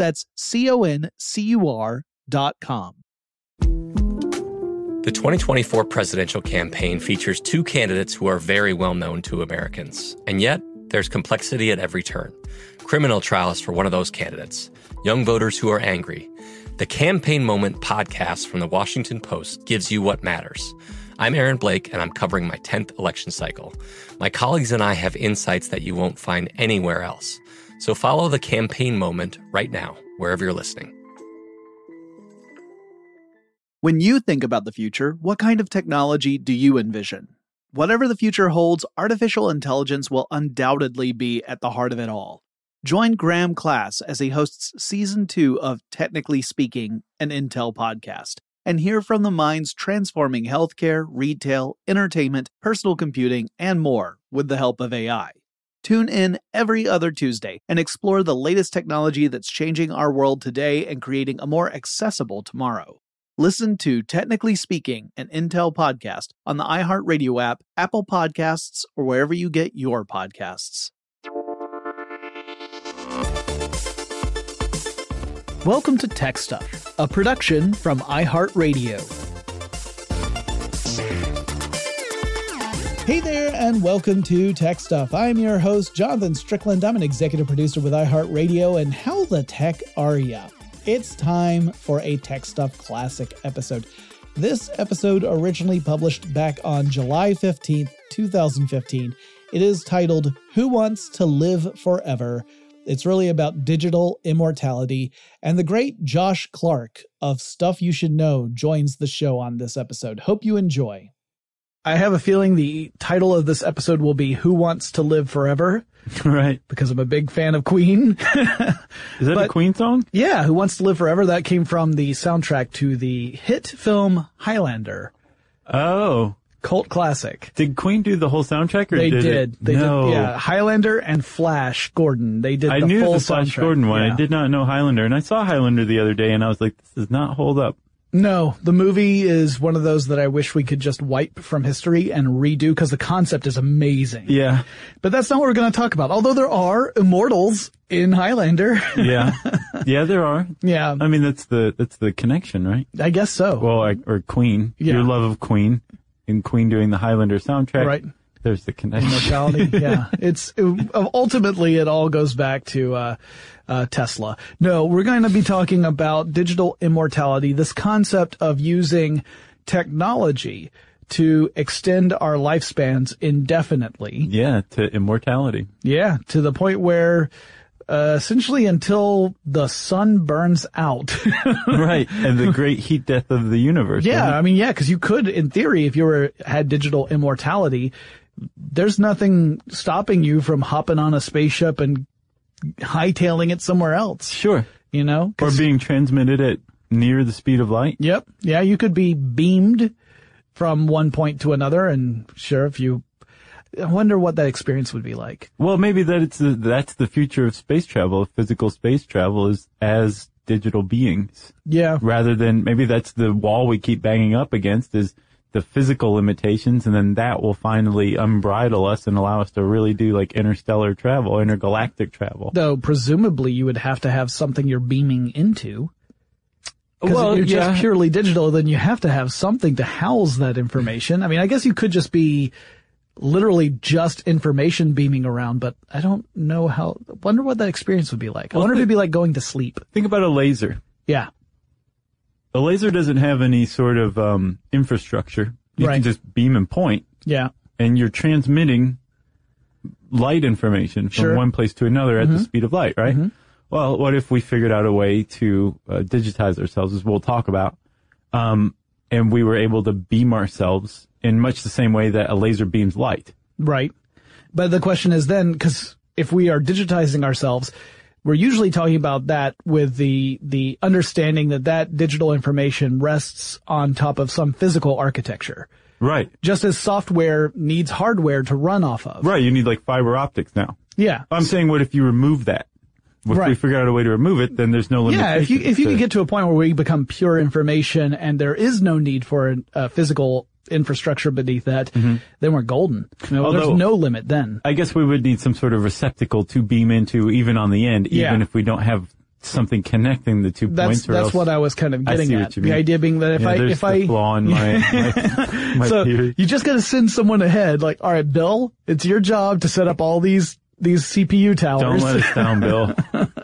That's C O N C U R.com. The 2024 presidential campaign features two candidates who are very well known to Americans. And yet, there's complexity at every turn. Criminal trials for one of those candidates, young voters who are angry. The Campaign Moment podcast from the Washington Post gives you what matters. I'm Aaron Blake, and I'm covering my 10th election cycle. My colleagues and I have insights that you won't find anywhere else. So follow the campaign moment right now, wherever you're listening. When you think about the future, what kind of technology do you envision? Whatever the future holds, artificial intelligence will undoubtedly be at the heart of it all. Join Graham Class as he hosts season two of Technically Speaking, an Intel podcast, and hear from the minds transforming healthcare, retail, entertainment, personal computing, and more with the help of AI. Tune in every other Tuesday and explore the latest technology that's changing our world today and creating a more accessible tomorrow. Listen to Technically Speaking, an Intel podcast on the iHeartRadio app, Apple Podcasts, or wherever you get your podcasts. Welcome to Tech Stuff, a production from iHeartRadio. Hey there, and welcome to Tech Stuff. I'm your host, Jonathan Strickland. I'm an executive producer with iHeartRadio, and how the tech are ya? It's time for a Tech Stuff Classic episode. This episode originally published back on July 15th, 2015. It is titled Who Wants to Live Forever? It's really about digital immortality, and the great Josh Clark of Stuff You Should Know joins the show on this episode. Hope you enjoy. I have a feeling the title of this episode will be Who Wants to Live Forever? Right. Because I'm a big fan of Queen. Is that But- a Queen song? yeah, Who Wants to Live Forever? That came from the soundtrack to the hit film Highlander, Oh. cult classic. Did Queen do the whole soundtrack or They did, did. They no. did. Yeah, Highlander and Flash Gordon. They did I the knew full the Flash soundtrack. Gordon one. Yeah. I did not know Highlander. And I saw Highlander the other day and I was like, this does not hold up. No, the movie is one of those that I wish we could just wipe from history and redo because the concept is amazing. Yeah. But that's not what we're going to talk about. Although there are immortals in Highlander. Yeah. yeah, there are. yeah, I mean, that's the, that's the connection, right? I guess so. Well, I, or Queen. Yeah. Your love of Queen and Queen doing the Highlander soundtrack. Right. There's the connection. Immortality. yeah. It's it, ultimately it all goes back to uh, uh, Tesla. No, we're going to be talking about digital immortality. This concept of using technology to extend our lifespans indefinitely. yeah, to immortality. Yeah, to the point where uh, essentially until the sun burns out. right. And the great heat death of the universe. yeah, I mean, yeah, because you could, in theory, if you were had digital immortality, there's nothing stopping you from hopping on a spaceship and hightailing it somewhere else. Sure. You know? Or being transmitted at near the speed of light. Yep. Yeah, you could be beamed from one point to another, and sure, if you. I wonder what that experience would be like. Well, maybe that it's the, that's the future of space travel. Physical space travel is as digital beings, Yeah. rather than maybe that's the wall we keep banging up against is the physical limitations, and then that will finally unbridle us and allow us to really do like interstellar travel, intergalactic travel. Though presumably you would have to have something you're beaming into. Because Well, if you're yeah. just purely digital, then you have to have something to house that information. I mean, I guess you could just be literally just information beaming around, but I don't know how, wonder what that experience would be like. I Well, wonder if it'd be like going to sleep. Think about a laser. Yeah. A laser doesn't have any sort of um, infrastructure. You Right. can just beam and point, Yeah. and you're transmitting light information from Sure. Mm-hmm. one place to another at the speed of light, right? Well, what if we figured out a way to uh, digitize ourselves, as we'll talk about, um, and we were able to beam ourselves in much the same way that a laser beams light? Right. But the question is then, because if we are digitizing ourselves, we're usually talking about that with the the understanding that that digital information rests on top of some physical architecture, Right. just as software needs hardware to run off of. Right. You need like fiber optics now. Yeah. I'm saying, what if you remove that? If we figure out a way to remove it, then there's no limitation. Yeah, if you if you to- could get to a point where we become pure information and there is no need for a, a physical infrastructure beneath that, then we're golden. You know, there's Mm-hmm. No limit then. I guess we would need some sort of receptacle to beam into, even on the end, Yeah. even if we don't have something connecting the two That's points. that's else- what I was kind of getting at. The idea being that if yeah, I if I flaw in my my, my so theory. you just got to send someone ahead. Like, all right, Bill, it's your job to set up all these these CPU towers. Don't let us down, Bill.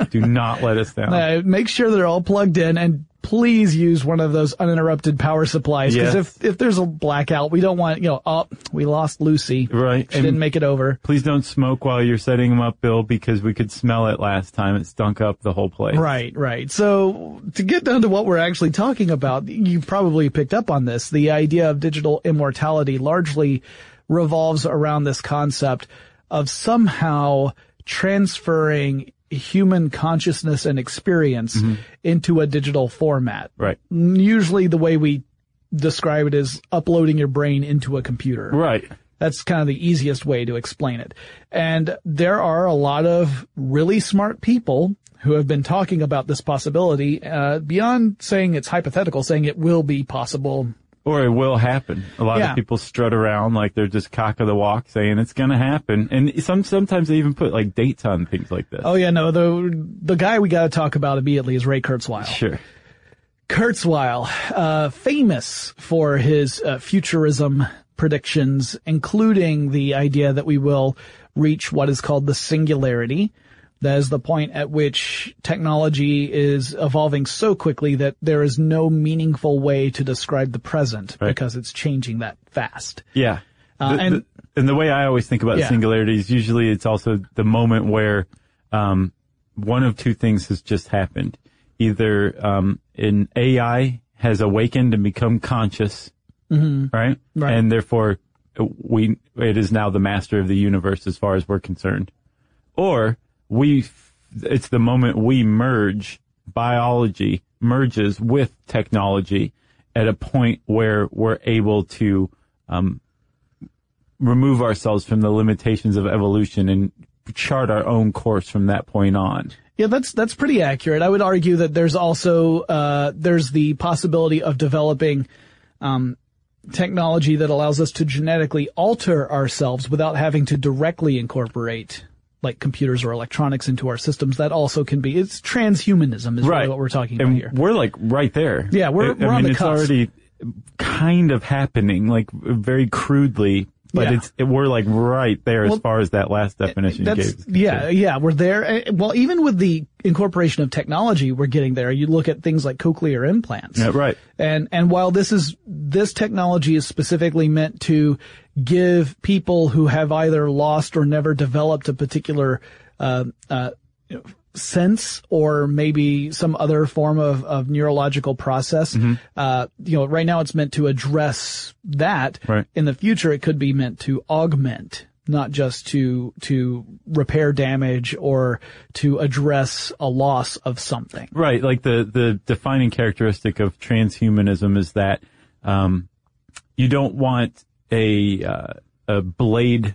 Do not let us down. Uh, make sure they're all plugged in, and please use one of those uninterrupted power supplies. Because Yes. if if there's a blackout, we don't want you know. Oh, we lost Lucy. Right. She And- didn't make it over. Please don't smoke while you're setting them up, Bill, because we could smell it last time. It stunk up the whole place. Right, right. So to get down to what we're actually talking about, you probably picked up on this. The idea of digital immortality largely revolves around this concept of somehow transferring human consciousness and experience into a digital format. Right. Usually the way we describe it is uploading your brain into a computer. Right. That's kind of the easiest way to explain it. And there are a lot of really smart people who have been talking about this possibility, uh, beyond saying it's hypothetical, saying it will be possible. Or it will happen. A lot Yeah. of people strut around like they're just cock of the walk saying it's going to happen. And some, sometimes they even put like dates on things like this. Oh yeah, no, the, the guy we gotta talk about immediately is Ray Kurzweil. Sure. Kurzweil, uh, famous for his uh, futurism predictions, including the idea that we will reach what is called the singularity. That is the point at which technology is evolving so quickly that there is no meaningful way to describe the present Right. because it's changing that fast. Yeah. Uh, The- and- the- and the way I always think about Yeah. singularity is usually it's also the moment where um, one of two things has just happened. Either um, an AI has awakened and become conscious, right? Mm-hmm. Right. And therefore, we it is now the master of the universe as far as we're concerned. Or we, it's the moment we merge biology merges with technology at a point where we're able to um, remove ourselves from the limitations of evolution and chart our own course from that point on. Yeah, that's that's pretty accurate. I would argue that there's also uh, there's the possibility of developing um, technology that allows us to genetically alter ourselves without having to directly incorporate like computers or electronics into our systems. That also can be it's transhumanism is really what we're talking about here. We're like right there. Yeah, we're- I- I we're on mean, the it's cusp. already kind of happening, like very crudely, but Yeah. it's it, we're like right there Well, as far as that last definition you That's gave. yeah, yeah. We're there. Uh, Well, even with the incorporation of technology, we're getting there. You look at things like cochlear implants. Yeah, right. And and while this is this technology is specifically meant to give people who have either lost or never developed a particular uh, uh, you know, sense or maybe some other form of, of neurological process, Mm-hmm. uh, you know, right now it's meant to address that. Right. In the future, it could be meant to augment not just to to repair damage or to address a loss of something. Right, like the the defining characteristic of transhumanism is that um, you don't want a uh, a blade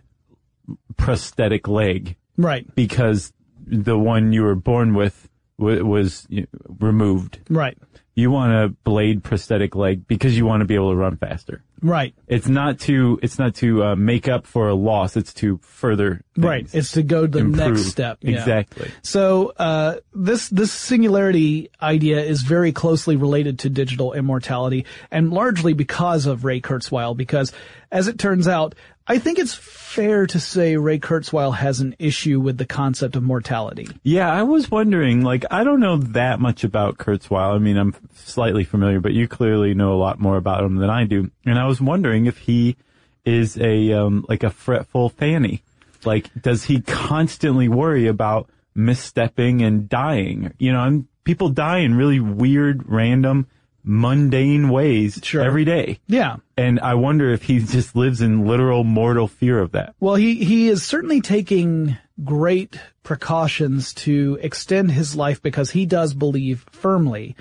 prosthetic leg Right. because the one you were born with w- was you know, removed. Right. you want a blade prosthetic leg because you want to be able to run faster. Right. It's not to it's not to uh, make up for a loss. It's to further things. Right. It's to go to the Improve. next step. Yeah. Exactly. So uh, this this singularity idea is very closely related to digital immortality, and largely because of Ray Kurzweil. Because as it turns out, I think it's fair to say Ray Kurzweil has an issue with the concept of mortality. Yeah, I was wondering, like, I don't know that much about Kurzweil. I mean, I'm slightly familiar, but you clearly know a lot more about him than I do. And I was wondering if he is a, um, like a fretful fanny. Like, does he constantly worry about misstepping and dying? You know, and people die in really weird, random, mundane ways Sure. every day. Yeah. And I wonder if he just lives in literal mortal fear of that. Well, he, he is certainly taking great precautions to extend his life because he does believe firmly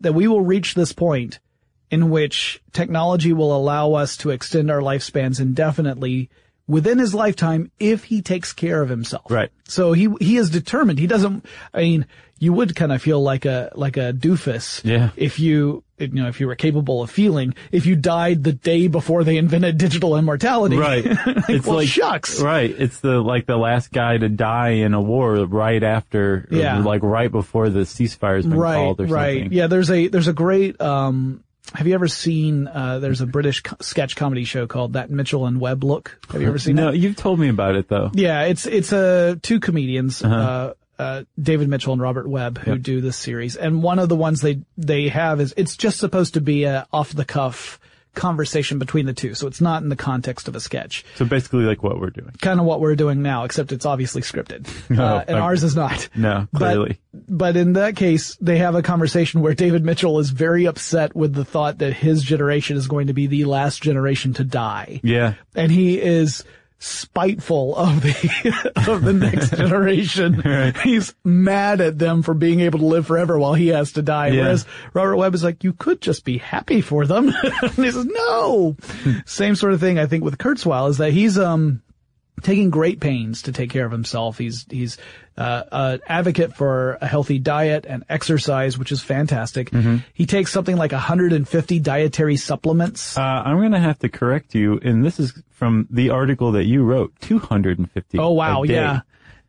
that we will reach this point in which technology will allow us to extend our lifespans indefinitely within his lifetime if he takes care of himself. Right. So he, he is determined. He doesn't, I mean, you would kind of feel like a, like a doofus. Yeah. If you, you know, if you were capable of feeling, if you died the day before they invented digital immortality. Right. it's well, like shucks. Right. It's the like the last guy to die in a war right after, Yeah. like right before the ceasefire's been right, called or right. something. Yeah, there's a there's a great. Um, have you ever seen? Uh, there's a British co- sketch comedy show called That Mitchell and Webb Look. Have you ever seen No, that? you've told me about it though. Yeah, it's it's uh, two comedians, Uh-huh. uh uh, David Mitchell and Robert Webb, who do this series, and one of the ones they they have is it's just supposed to be a off the cuff conversation between the two, so it's not in the context of a sketch. So basically, like what we're doing. Kind of what we're doing now, except it's obviously scripted, Oh, uh, and okay. ours is not. No, But- clearly. But in that case, they have a conversation where David Mitchell is very upset with the thought that his generation is going to be the last generation to die. yeah. And he is spiteful of the, of the next generation. He's mad at them for being able to live forever while he has to die. Yeah. Whereas Robert Webb is like, you could just be happy for them. and he says, no. Same sort of thing I think with Kurzweil is that he's, um, taking great pains to take care of himself. He's he's uh, an advocate for a healthy diet and exercise, which is fantastic. Mm-hmm. He takes something like 150 dietary supplements. Uh, I'm going to have to correct you, and this is from the article that you wrote. 250. oh wow, yeah,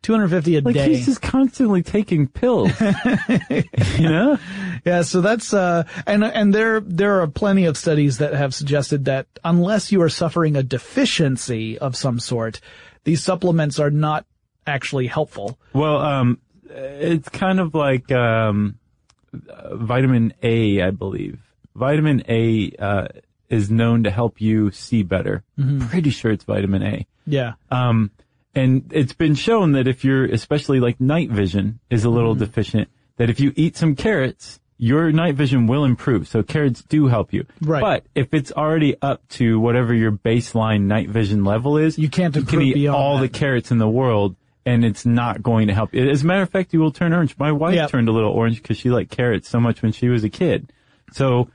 250 a Like day. he's just constantly taking pills. you know? Yeah, so that's uh and and there there are plenty of studies that have suggested that unless you are suffering a deficiency of some sort, these supplements are not actually helpful. Well, um, it's kind of like um, vitamin A, I believe. Vitamin A uh, is known to help you see better. Pretty sure it's vitamin A. Yeah. Um, and it's been shown that if you're, especially like night vision is a little deficient, that if you eat some carrots, your night vision will improve. So carrots do help you. Right. But if it's already up to whatever your baseline night vision level is, You can't you can improve eat all that. the carrots in the world and it's not going to help. As a matter of fact, you will turn orange. My wife Yep. turned a little orange because she liked carrots so much when she was a kid. So,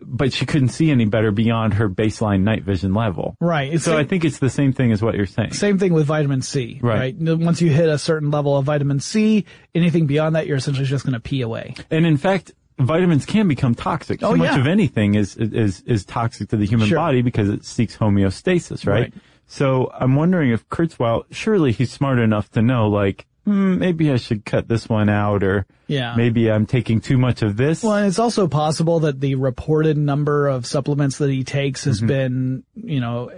but she couldn't see any better beyond her baseline night vision level. Right. It's So I think it's the same thing as what you're saying. Same thing with vitamin C, Right. right? Once you hit a certain level of vitamin C, anything beyond that, you're essentially just going to pee away. And in fact, vitamins can become toxic. Too Oh, much yeah. of anything is, is, is toxic to the human Sure. body because it seeks homeostasis, right? Right. So I'm wondering if Kurzweil, surely he's smart enough to know, like, hmm, maybe I should cut this one out or Yeah. maybe I'm taking too much of this. Well, and it's also possible that the reported number of supplements that he takes has been, you know,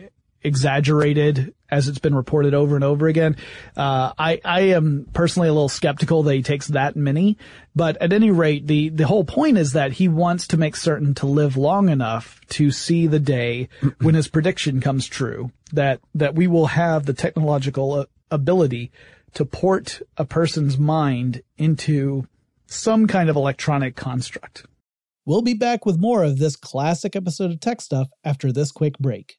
exaggerated as it's been reported over and over again. Uh, I, I am personally a little skeptical that he takes that many, but at any rate, the, the whole point is that he wants to make certain to live long enough to see the day when his prediction comes true, that, that we will have the technological uh, ability to port a person's mind into some kind of electronic construct. We'll be back with more of this classic episode of Tech Stuff after this quick break.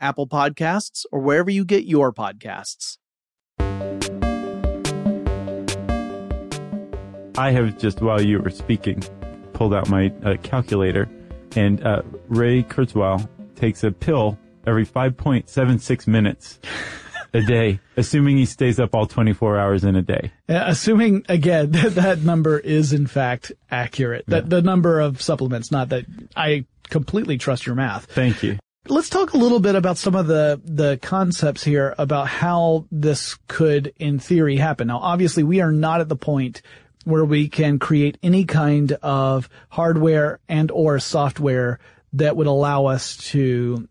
Apple Podcasts, or wherever you get your podcasts. I have just, while you were speaking, pulled out my uh, calculator, and uh, Ray Kurzweil takes a pill every 5.76 minutes a day, assuming he stays up all 24 hours in a day. assuming, again, that that number is in fact accurate. That yeah. the number of supplements, not that I completely trust your math. Thank you. Let's talk a little bit about some of the, the concepts here about how this could, in theory, happen. Now, obviously, we are not at the point where we can create any kind of hardware and or software that would allow us to,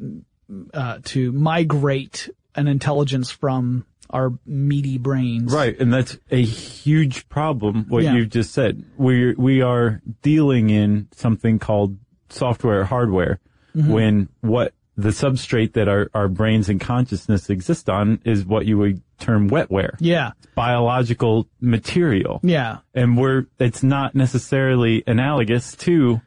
uh, to migrate an intelligence from our meaty brains. Right, and that's a huge problem. What yeah. you've just said, we we are dealing in something called software hardware, mm-hmm. when what the substrate that our, our brains and consciousness exist on is what you would term wetware. Yeah. Biological material. Yeah. And we're, it's not necessarily analogous to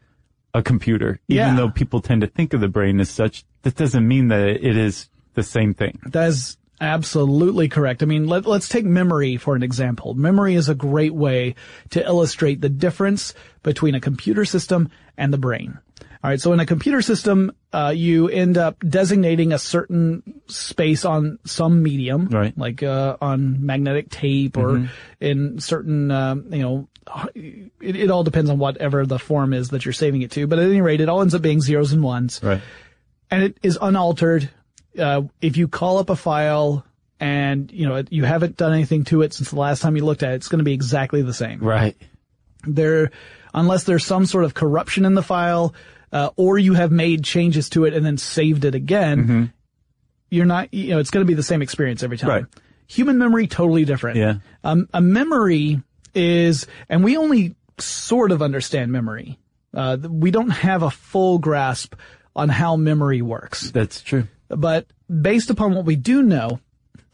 a computer. Even yeah. though people tend to think of the brain as such, that doesn't mean that it is the same thing. That is absolutely correct. I mean, let, let's take memory for an example. Memory is a great way to illustrate the difference between a computer system and the brain. All right. So in a computer system, uh, you end up designating a certain space on some medium, right. like uh, on magnetic tape or mm-hmm. in certain, um, you know, it, it, all depends on whatever the form is that you're saving it to. But at any rate, it all ends up being zeros and ones. Right. And it is unaltered. Uh, if you call up a file and, you know, you haven't done anything to it since the last time you looked at it, it's going to be exactly the same. Right. There, unless there's some sort of corruption in the file, uh, or you have made changes to it and then saved it again, mm-hmm. you're not, you know, it's going to be the same experience every time. Right. Human memory, totally different. Yeah. Um, a memory is, and we only sort of understand memory. Uh, we don't have a full grasp on how memory works. That's true. But based upon what we do know,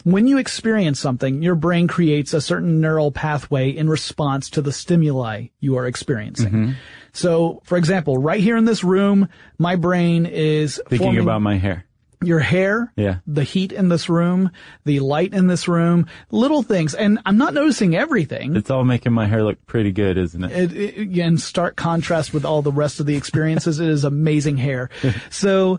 when you experience something, your brain creates a certain neural pathway in response to the stimuli you are experiencing. So, for example, right here in this room, my brain is Thinking about my hair. your hair, Yeah. the heat in this room, the light in this room, little things. And I'm not noticing everything. It's all making my hair look pretty good, isn't it? It, it, in stark contrast with all the rest of the experiences, it is amazing hair. So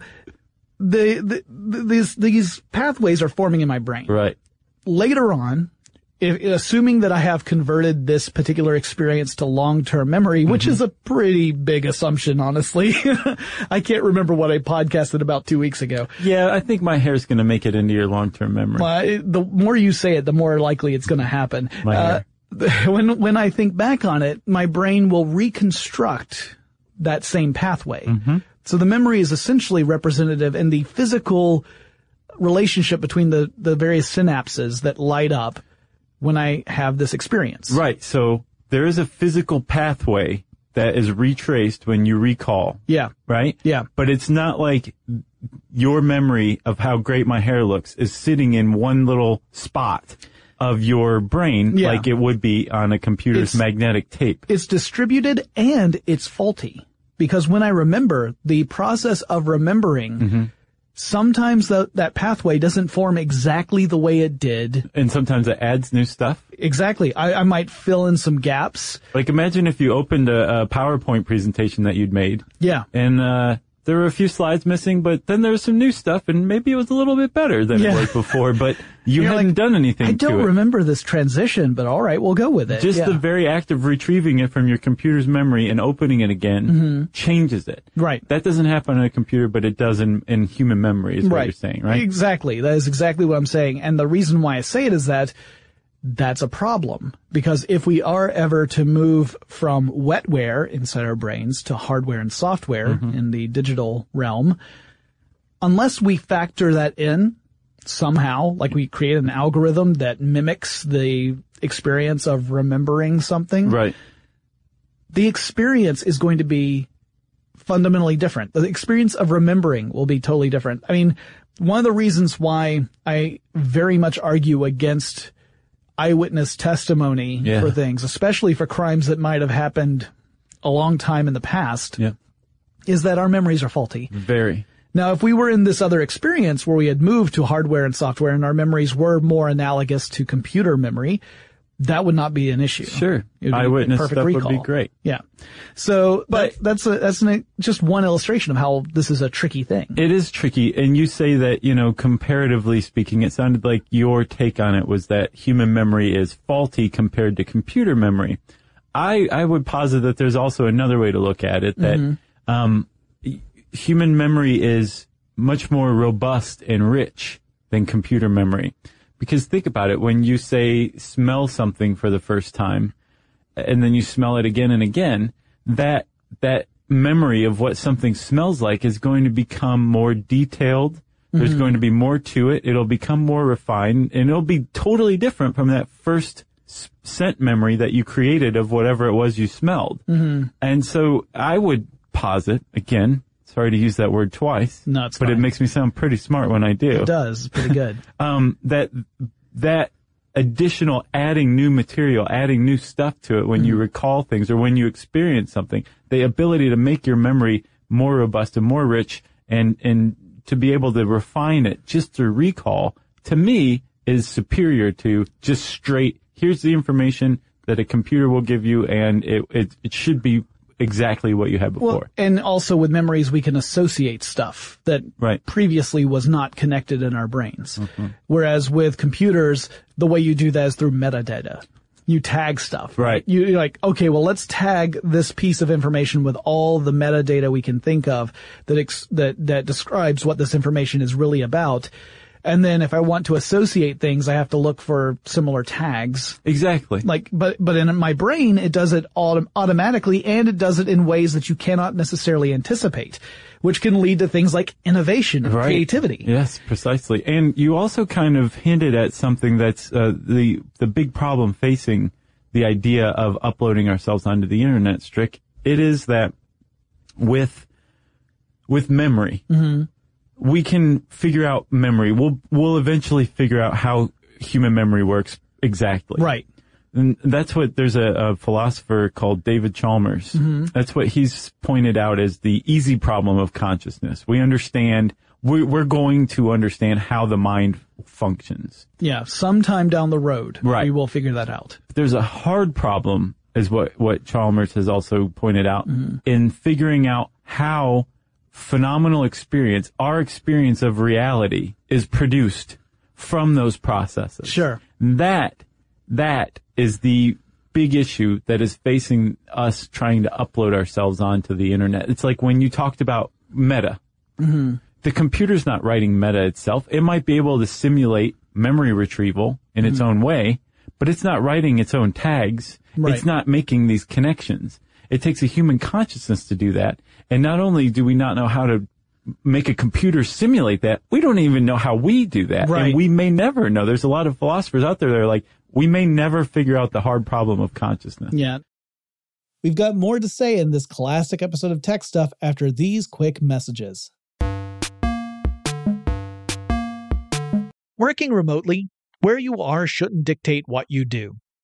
the, the, the these these pathways are forming in my brain. Right. Later on, if, assuming that I have converted this particular experience to long-term memory, which Mm-hmm. is a pretty big assumption, honestly. I can't remember what I podcasted about two weeks ago. Yeah, I think my hair's going to make it into your long-term memory. Uh, the more you say it, the more likely it's going to happen. My Uh, when when I think back on it, my brain will reconstruct that same pathway. Mm-hmm. So the memory is essentially representative in the physical relationship between the the various synapses that light up when I have this experience. Right. So there is a physical pathway that is retraced when you recall, Yeah. right? Yeah. But it's not like your memory of how great my hair looks is sitting in one little spot of your brain Yeah. like it would be on a computer's It's- magnetic tape. It's distributed and it's faulty because when I remember the process of remembering, Mm-hmm. Sometimes the, that pathway doesn't form exactly the way it did. And sometimes it adds new stuff. Exactly. I, I might fill in some gaps. Like imagine if you opened a, a PowerPoint presentation that you'd made Yeah. and, uh, there were a few slides missing, but then there was some new stuff and maybe it was a little bit better than Yeah. it was before, but you You're hadn't like, done anything I don't remember this transition, but all right, we'll go with it. Just Yeah. the very act of retrieving it from your computer's memory and opening it again changes it. Mm-hmm. Right. That doesn't happen on a computer, but it does in, in human memory is what you're saying, right? Exactly. That is exactly what I'm saying. And the reason why I say it is that that's a problem. Because if we are ever to move from wetware inside our brains to hardware and software Mm-hmm. in the digital realm, unless we factor that in somehow, like we create an algorithm that mimics the experience of remembering something, Right. the experience is going to be fundamentally different. The experience of remembering will be totally different. I mean, one of the reasons why I very much argue against eyewitness testimony Yeah. for things, especially for crimes that might have happened a long time in the past, Yeah. is that our memories are faulty. Very. Now, if we were in this other experience where we had moved to hardware and software and our memories were more analogous to computer memory, that would not be an issue. Sure. It would be Eyewitness perfect stuff would be great. Yeah. So, But- but that's a, that's an, just one illustration of how this is a tricky thing. It is tricky. And you say that, you know, comparatively speaking, it sounded like your take on it was that human memory is faulty compared to computer memory. I, I would posit that there's also another way to look at it that, Mm-hmm. um, human memory is much more robust and rich than computer memory. Because think about it, when you say smell something for the first time, and then you smell it again and again, that that memory of what something smells like is going to become more detailed. There's going to be more to it. It'll become more refined, and it'll be totally different from that first scent memory that you created of whatever it was you smelled. Mm-hmm. And so I would posit again. Sorry to use that word twice. No, but it makes me sound pretty smart when I do It does. It's pretty good. um, that that additional adding new material, adding new stuff to it when you recall things or when you experience something, the ability to make your memory more robust and more rich and and to be able to refine it just through recall, to me is superior to just straight. Here's the information that a computer will give you, and it it, it should be exactly what you had before. Well, and also with memories, we can associate stuff that Right. previously was not connected in our brains. Mm-hmm. Whereas with computers, the way you do that is through metadata. You tag stuff. Right. You, you're like, okay, well, let's tag this piece of information with all the metadata we can think of that ex- that that describes what this information is really about. And then if I want to associate things, I have to look for similar tags exactly. like but but in my brain it does it autom- automatically and it does it in ways that you cannot necessarily anticipate which can lead to things like innovation and Right. creativity Yes, precisely. And you also kind of hinted at something that's uh, the the big problem facing the idea of uploading ourselves onto the internet, Strick. It is that with with memory, we can figure out memory. We'll we'll eventually figure out how human memory works exactly. Right. And that's what there's a, a philosopher called David Chalmers. Mm-hmm. That's what he's pointed out as the easy problem of consciousness. We understand, we're, we're going to understand how the mind functions. Yeah. Sometime down the road, Right. we will figure that out. There's a hard problem, is what, what Chalmers has also pointed out, mm-hmm. in figuring out how phenomenal experience, our experience of reality, is produced from those processes. Sure. That, that is the big issue that is facing us trying to upload ourselves onto the internet. It's like when you talked about meta. Mm-hmm. The computer's not writing meta itself. It might be able to simulate memory retrieval in its mm-hmm. own way, but it's not writing its own tags. Right. It's not making these connections. It takes a human consciousness to do that. And not only do we not know how to make a computer simulate that, we don't even know how we do that. Right. And we may never know. There's a lot of philosophers out there that are like, we may never figure out the hard problem of consciousness. Yeah. We've got more to say in this classic episode of Tech Stuff after these quick messages. Working remotely, where you are shouldn't dictate what you do.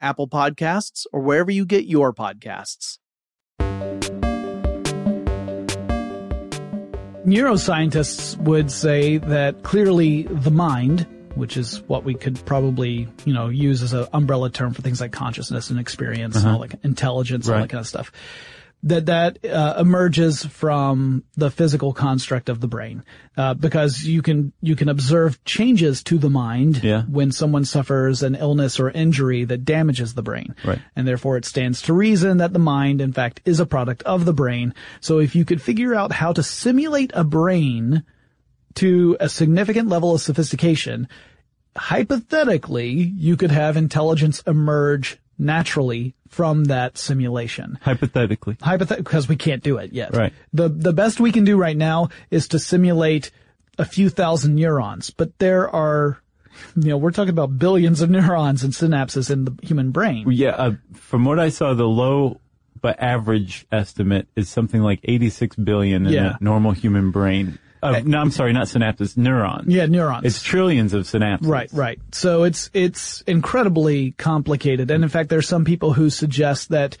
Apple Podcasts, or wherever you get your podcasts. Neuroscientists would say that clearly the mind, which is what we could probably, you know, use as an umbrella term for things like consciousness and experience and uh-huh. all that intelligence, all Right. that kind of stuff. That that uh, emerges from the physical construct of the brain, uh, because you can you can observe changes to the mind Yeah. when someone suffers an illness or injury that damages the brain, Right. and therefore it stands to reason that the mind, in fact, is a product of the brain. So if you could figure out how to simulate a brain to a significant level of sophistication, hypothetically, you could have intelligence emerge naturally from that simulation. Hypothetically. Hypothet- because we can't do it yet. Right. The, the best we can do right now is to simulate a few thousand neurons, but there are, you know, we're talking about billions of neurons and synapses in the human brain. Yeah, uh, from what I saw, the low but average estimate is something like 86 billion in Yeah. a normal human brain. Uh, no, I'm sorry, not synapses, neurons. Yeah, neurons. It's trillions of synapses. Right, right. So it's it's incredibly complicated, and in fact, there's some people who suggest that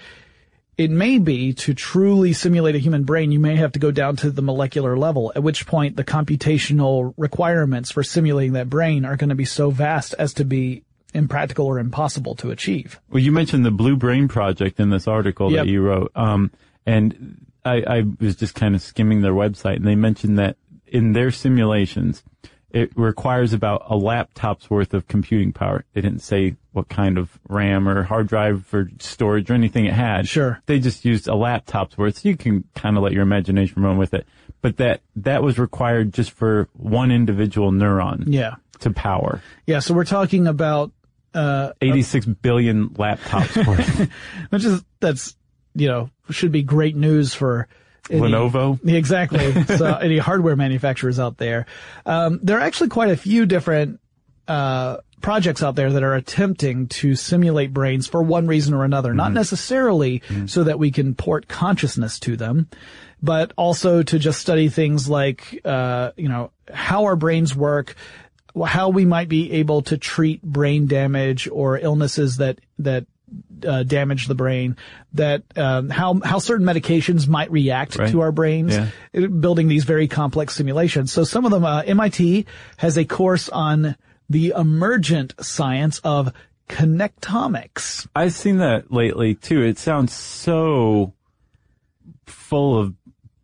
it may be to truly simulate a human brain, you may have to go down to the molecular level. At which point, the computational requirements for simulating that brain are going to be so vast as to be impractical or impossible to achieve. Well, you mentioned the Blue Brain Project in this article Yep. that you wrote. Um, and I, I was just kind of skimming their website and they mentioned that in their simulations, it requires about a laptop's worth of computing power. They didn't say what kind of RAM or hard drive for storage or anything it had. Sure. They just used a laptop's worth. So you can kind of let your imagination run with it. But that, that was required just for one individual neuron Yeah, to power. yeah. So we're talking about uh, 86 billion laptops worth. which is that's you know should be great news for Lenovo. Exactly. so any hardware manufacturers out there, um, there are actually quite a few different uh, projects out there that are attempting to simulate brains for one reason or another. Not necessarily so that we can port consciousness to them, but also to just study things like uh, you know how our brains work. How we might be able to treat brain damage or illnesses that that uh, damage the brain, that um, how how certain medications might react Right. to our brains, Yeah. building these very complex simulations. So some of them, uh, MIT has a course on the emergent science of connectomics. I've seen that lately too. It sounds so full of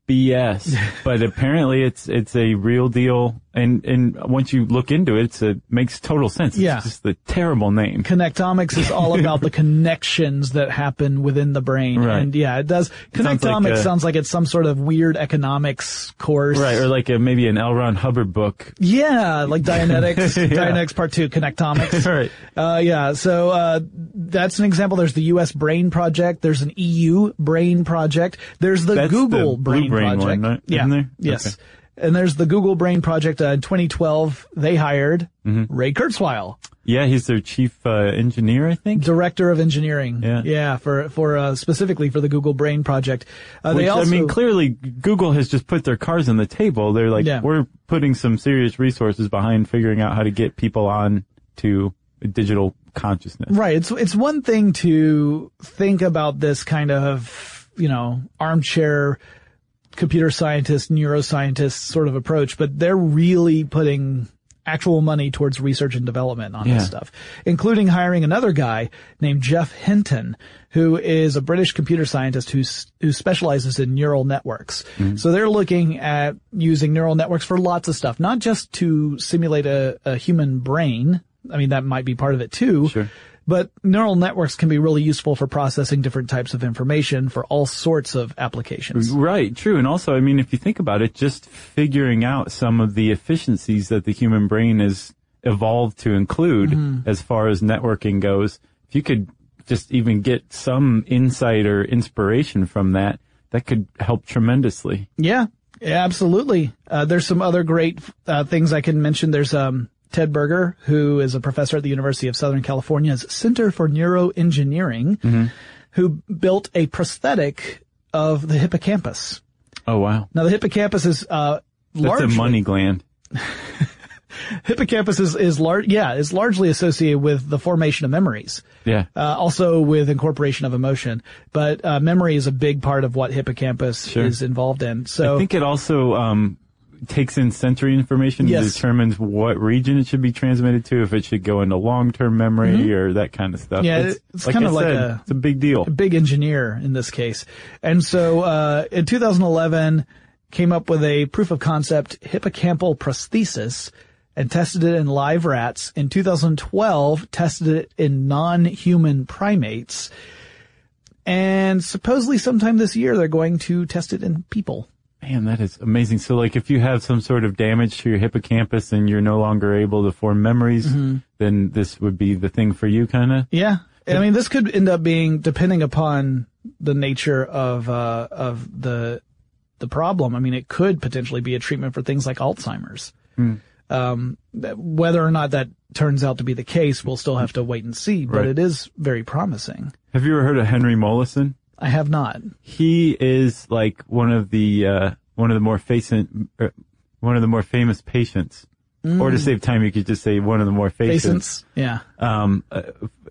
BS, but apparently it's it's a real deal. And and once you look into it, it makes total sense. It's Yeah. just the terrible name. Connectomics is all about the connections that happen within the brain. Right. And yeah, it does. sounds Connectomics like a- sounds like it's some sort of weird economics course. Right, or like a, maybe an L. Ron Hubbard book. Yeah, like Dianetics, Yeah. Dianetics Part Two, Connectomics. Right. Uh, yeah. So uh, that's an example. There's the U.S. Brain Project. There's an EU Brain Project. There's the That's Google the Brain, Brain Project. one, right? Yeah. Yes. Okay. And there's the Google Brain Project. Uh, in 2012, they hired Mm-hmm. Ray Kurzweil, Yeah, he's their chief uh, engineer, I think. director of engineering. Yeah. Yeah. For for uh, specifically for the Google Brain Project. Uh, Which, they also, I mean, clearly Google has just put their cards on the table. They're like, Yeah. we're putting some serious resources behind figuring out how to get people on to digital consciousness. Right. It's it's one thing to think about this kind of you know armchair computer scientist, neuroscientist sort of approach, but they're really putting actual money towards research and development on Yeah. this stuff, including hiring another guy named Geoff Hinton, who is a British computer scientist who's, who specializes in neural networks. Mm-hmm. So they're looking at using neural networks for lots of stuff, not just to simulate a, a human brain. I mean, that might be part of it too. Sure. But neural networks can be really useful for processing different types of information for all sorts of applications. Right, true. And also, I mean, if you think about it, just figuring out some of the efficiencies that the human brain is evolved to include Mm-hmm. as far as networking goes, if you could just even get some insight or inspiration from that, that could help tremendously. Yeah, yeah, absolutely. Uh, there's some other great uh, things I can mention. There's um, Ted Berger, who is a professor at the University of Southern California's Center for Neuroengineering, who built a prosthetic of the hippocampus. Oh, wow. Now, the hippocampus is uh, That's largely a money gland. hippocampus is is large. Yeah, is largely associated with the formation of memories. Yeah. Uh, also with incorporation of emotion, but uh, memory is a big part of what hippocampus Sure. is involved in. So I think it also um, takes in sensory information Yes. and determines what region it should be transmitted to, if it should go into long-term memory or that kind of stuff. Mm-hmm. Yeah, it's like kinda like said, a- it's a big deal. a big engineer in this case. And so, uh, in 2011, came up with a proof of concept hippocampal prosthesis and tested it in live rats. In 2012, tested it in non-human primates. And supposedly sometime this year, they're going to test it in people. Man, that is amazing. So like if you have some sort of damage to your hippocampus and you're no longer able to form memories, Mm-hmm. then this would be the thing for you kind of? Yeah. I mean, this could end up being, depending upon the nature of, uh, of the, the problem. I mean, it could potentially be a treatment for things like Alzheimer's. Um, whether or not that turns out to be the case, we'll still have to wait and see, but Right. it is very promising. Have you ever heard of Henry Molaison? I have not. He is like one of the, uh, one of the more facent, uh, one of the more famous patients. Or to save time, you could just say one of the more patients. Patients. Yeah. um, uh,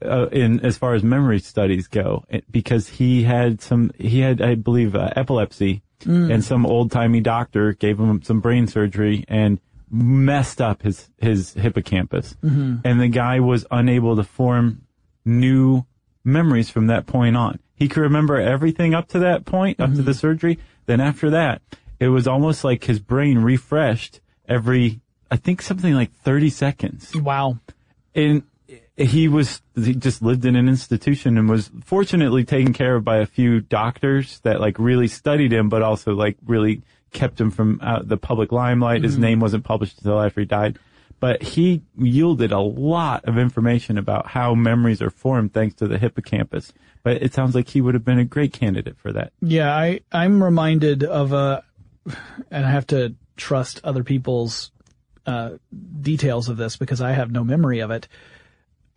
uh, in as far as memory studies go, because he had some, he had, I believe, uh, epilepsy, and some old timey doctor gave him some brain surgery and messed up his his hippocampus, and the guy was unable to form new memories from that point on. He could remember everything up to that point, up to the mm-hmm. surgery. Then after that, it was almost like his brain refreshed every, I think something like 30 seconds. Wow. and he was he just lived in an institution and was fortunately taken care of by a few doctors that like really studied him but also like really kept him from out the public limelight. His mm-hmm. name wasn't published until after he died but he yielded a lot of information about how memories are formed thanks to the hippocampus. But it sounds like he would have been a great candidate for that. Yeah, I, I'm reminded of a, and I have to trust other people's, uh, details of this because I have no memory of it.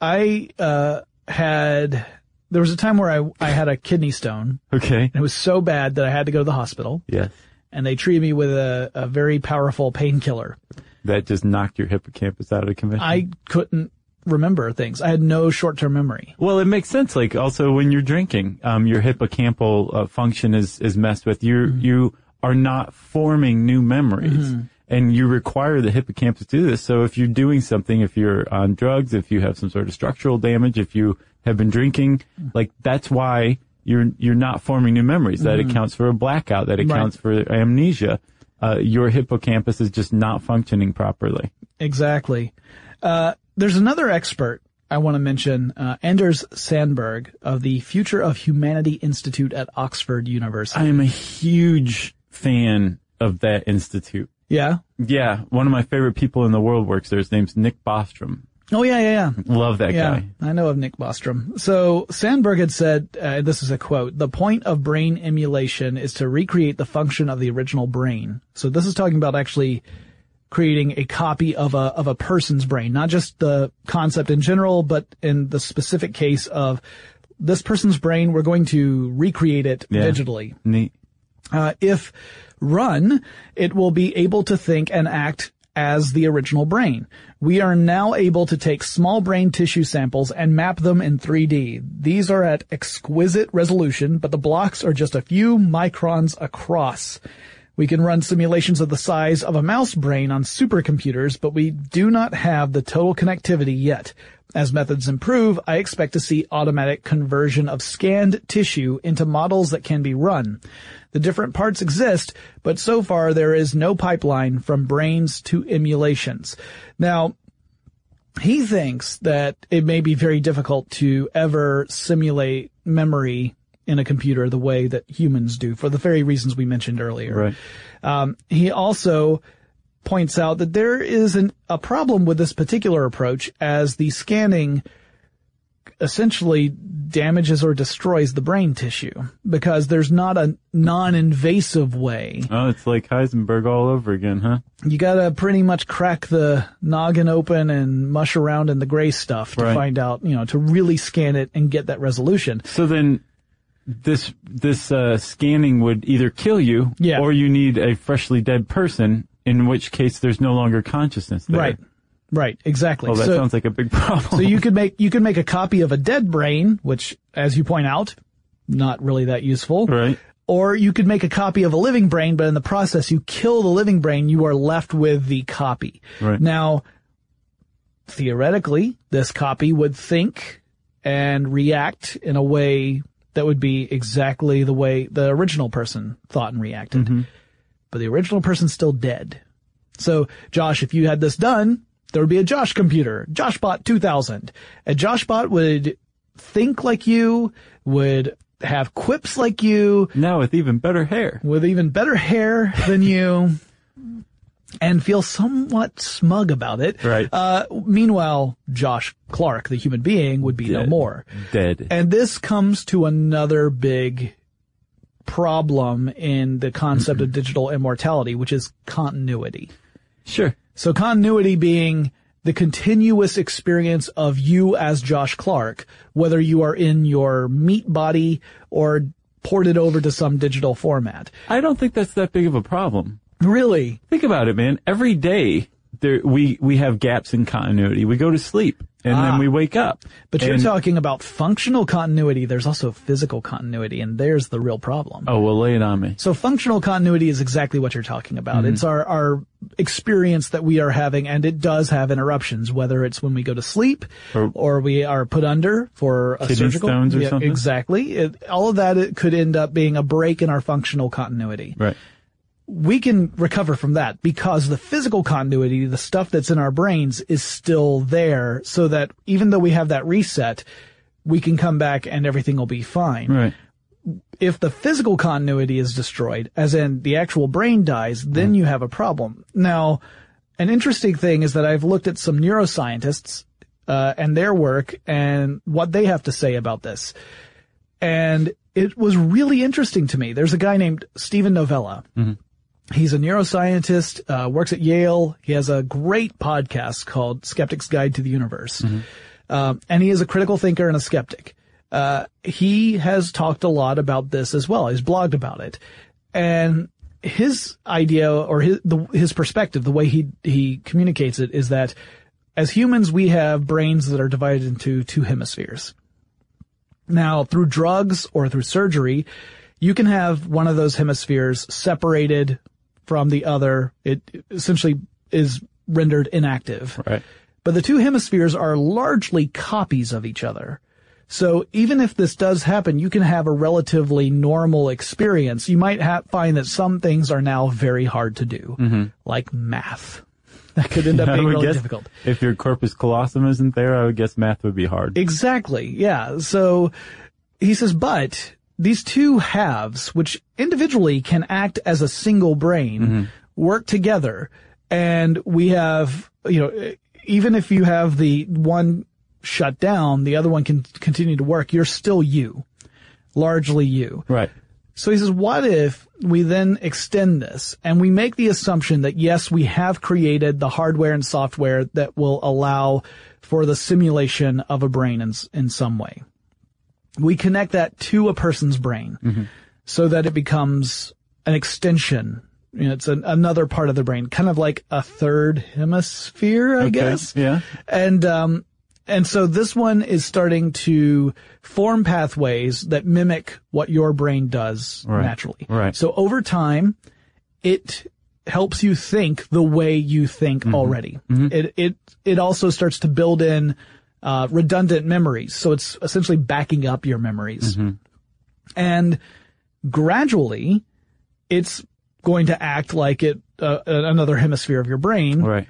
I, uh, had, there was a time where I, I had a kidney stone. Okay. And it was so bad that I had to go to the hospital. Yes. And they treated me with a, a very powerful painkiller. That just knocked your hippocampus out of commission I couldn't remember things. I had no short-term memory. Well, it makes sense. Like also when you're drinking, um, your hippocampal uh, function is is messed with. You Mm-hmm. you are not forming new memories, and you require the hippocampus to do this. So if you're doing something, if you're on drugs, if you have some sort of structural damage, if you have been drinking, like that's why you're you're not forming new memories. That accounts for a blackout. That accounts for amnesia. Uh, your hippocampus is just not functioning properly. Exactly. Uh, there's another expert I want to mention, uh, Anders Sandberg of the Future of Humanity Institute at Oxford University. I am a huge fan of that institute. yeah. Yeah, one of my favorite people in the world works there. His name's Nick Bostrom. Oh yeah, yeah, yeah. Love that Yeah, guy. I know of Nick Bostrom. So Sandberg had said, uh, this is a quote, the point of brain emulation is to recreate the function of the original brain. So this is talking about actually creating a copy of a, of a person's brain, not just the concept in general, but in the specific case of this person's brain, we're going to recreate it Yeah. digitally. Neat. Uh, if run, it will be able to think and act as the original brain. We are now able to take small brain tissue samples and map them in 3D. These are at exquisite resolution, but the blocks are just a few microns across. We can run simulations of the size of a mouse brain on supercomputers, but we do not have the total connectivity yet. As methods improve, I expect to see automatic conversion of scanned tissue into models that can be run. The different parts exist, but so far there is no pipeline from brains to emulations. Now, he thinks that it may be very difficult to ever simulate memory in a computer the way that humans do for the very reasons we mentioned earlier. Right. Um, he also points out that there is an, a problem with this particular approach as the scanning essentially damages or destroys the brain tissue because there's not a non-invasive way. Oh, it's like Heisenberg all over again, huh? You gotta pretty much crack the noggin open and mush around in the gray stuff to Right. find out, you know, to really scan it and get that resolution. So then this this uh, scanning would either kill you Yeah. or you need a freshly dead person, in which case there's no longer consciousness there. Right. Right. Exactly. Well, that so, sounds like a big problem. so you could make, you could make a copy of a dead brain, which, as you point out, not really that useful. right. Or you could make a copy of a living brain, but in the process you kill the living brain, you are left with the copy. Right. Now, theoretically, this copy would think and react in a way that would be exactly the way the original person thought and reacted. Mm-hmm. But the original person's still dead. So, Josh, if you had this done, there would be a Josh computer, JoshBot 2000. A JoshBot would think like you, would have quips like you, Now with even better hair. with even better hair than you, and feel somewhat smug about it. Right. Uh, meanwhile, Josh Clark, the human being, would be no more. Dead. And this comes to another big problem in the concept of digital immortality, which is continuity. sure. So continuity being the continuous experience of you as Josh Clark, whether you are in your meat body or ported over to some digital format. I don't think that's that big of a problem. Really? Think about it, man. Every day there we we have gaps in continuity. We go to sleep and Ah. then we wake up. But you're talking about functional continuity. There's also physical continuity, and there's the real problem. Oh well, lay it on me. So functional continuity is exactly what you're talking about. Mm-hmm. It's our, our experience that we are having, and it does have interruptions, whether it's when we go to sleep or, Or- we are put under for a surgical. stones or Yeah, something? Exactly. It, all of that it could end up being a break in our functional continuity. Right. We can recover from that because the physical continuity, the stuff that's in our brains is still there so that even though we have that reset, we can come back and everything will be fine Right. if the physical continuity is destroyed, as in the actual brain dies, then you have a problem. Now, an interesting thing is that I've looked at some neuroscientists uh, and their work and what they have to say about this, and it was really interesting to me. There's a guy named Steven Novella. He's a neuroscientist, uh, works at Yale. He has a great podcast called Skeptic's Guide to the Universe. Um, and he is a critical thinker and a skeptic. Uh, he has talked a lot about this as well. He's blogged about it. And his idea or his, the, his perspective, the way he, he communicates it is that as humans, we have brains that are divided into two hemispheres. Now, through drugs or through surgery, you can have one of those hemispheres separated from the other. It essentially is rendered inactive. Right. But the two hemispheres are largely copies of each other. So even if this does happen, you can have a relatively normal experience. You might ha- find that some things are now very hard to do, mm-hmm. like math. That could end up being really guess difficult. if your corpus callosum isn't there, I would guess math would be hard. Exactly. Yeah. So he says, but these two halves, which individually can act as a single brain, mm-hmm. work together. And we have, you know, even if you have the one shut down, the other one can continue to work. You're still you, largely you. right. So he says, what if we then extend this and we make the assumption that yes, we have created the hardware and software that will allow for the simulation of a brain in, in some way. We connect that to a person's brain so that it becomes an extension. You know, it's an, another part of the brain, kind of like a third hemisphere, I Okay. guess. Yeah. And um and so this one is starting to form pathways that mimic what your brain does Right. naturally. Right. So over time, it helps you think the way you think Mm-hmm. already. It it it also starts to build in uh, redundant memories. So it's essentially backing up your memories. Mm-hmm. And gradually, it's going to act like it uh, another hemisphere of your brain Right.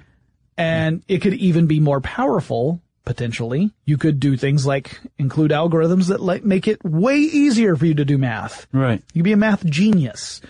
and it could even be more powerful potentially you could do things like include algorithms that like make it way easier for you to do math Right. You'd be a math genius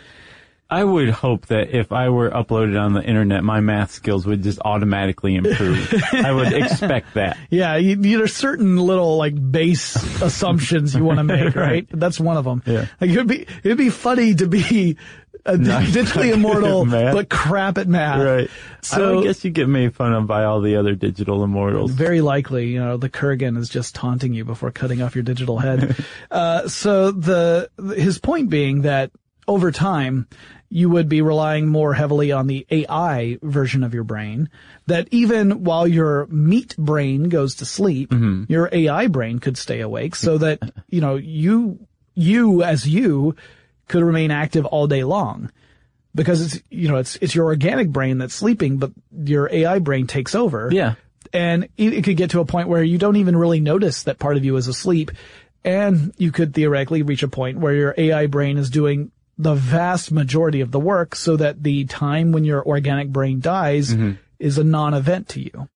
I would hope that if I were uploaded on the internet, my math skills would just automatically improve. I would expect that. yeah you, you, there's certain little like base assumptions you want to make right. Right. that's one of them Yeah. like it'd be it'd be funny to be a Not- digitally not immortal but crap at math Right. so I guess you get made fun of by all the other digital immortals. Very likely, you know, the Kurgan is just taunting you before cutting off your digital head. uh, so the, his point being that over time, you would be relying more heavily on the AI version of your brain, that even while your meat brain goes to sleep, mm-hmm. your AI brain could stay awake so that, you know, you, you as you could remain active all day long because it's, you know, it's, it's your organic brain that's sleeping, but your AI brain takes over. Yeah. And it, it could get to a point where you don't even really notice that part of you is asleep. And you could theoretically reach a point where your AI brain is doing the vast majority of the work so that the time when your organic brain dies mm-hmm. is a non-event to you.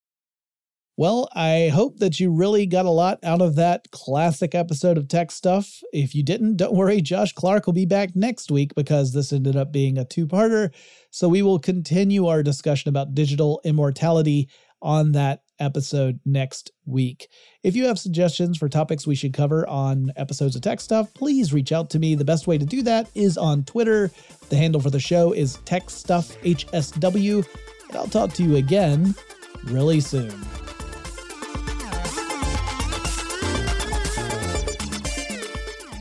Well, I hope that you really got a lot out of that classic episode of Tech Stuff. If you didn't, don't worry, Josh Clark will be back next week because this ended up being a two parter. So we will continue our discussion about digital immortality on that episode next week. If you have suggestions for topics we should cover on episodes of Tech Stuff, please reach out to me. The best way to do that is on Twitter. The handle for the show is Tech Stuff HSW. And I'll talk to you again really soon.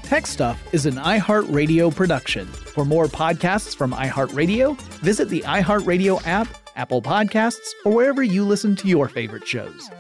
Tech Stuff is an iHeartRadio production. For more podcasts from iHeartRadio, visit the iHeartRadio app, Apple Podcasts, or wherever you listen to your favorite shows.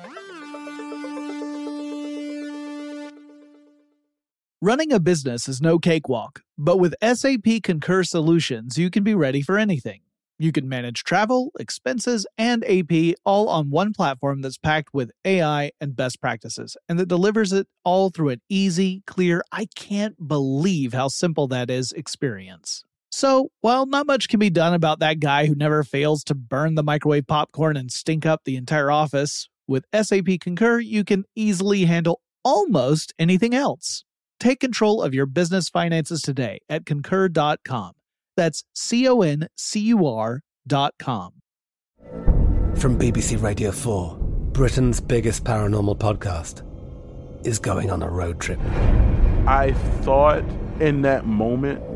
Running a business is no cakewalk, but with SAP Concur Solutions, you can be ready for anything. You can manage travel, expenses, and AP all on one platform that's packed with AI and best practices, and that delivers it all through an easy, clear, I can't believe how simple that is experience. So, while not much can be done about that guy who never fails to burn the microwave popcorn and stink up the entire office, with SAP Concur, you can easily handle almost anything else. Take control of your business finances today at concur.com. That's C O N C U R dot com. From BBC Radio 4, Britain's biggest paranormal podcast is going on a road trip. I thought in that moment,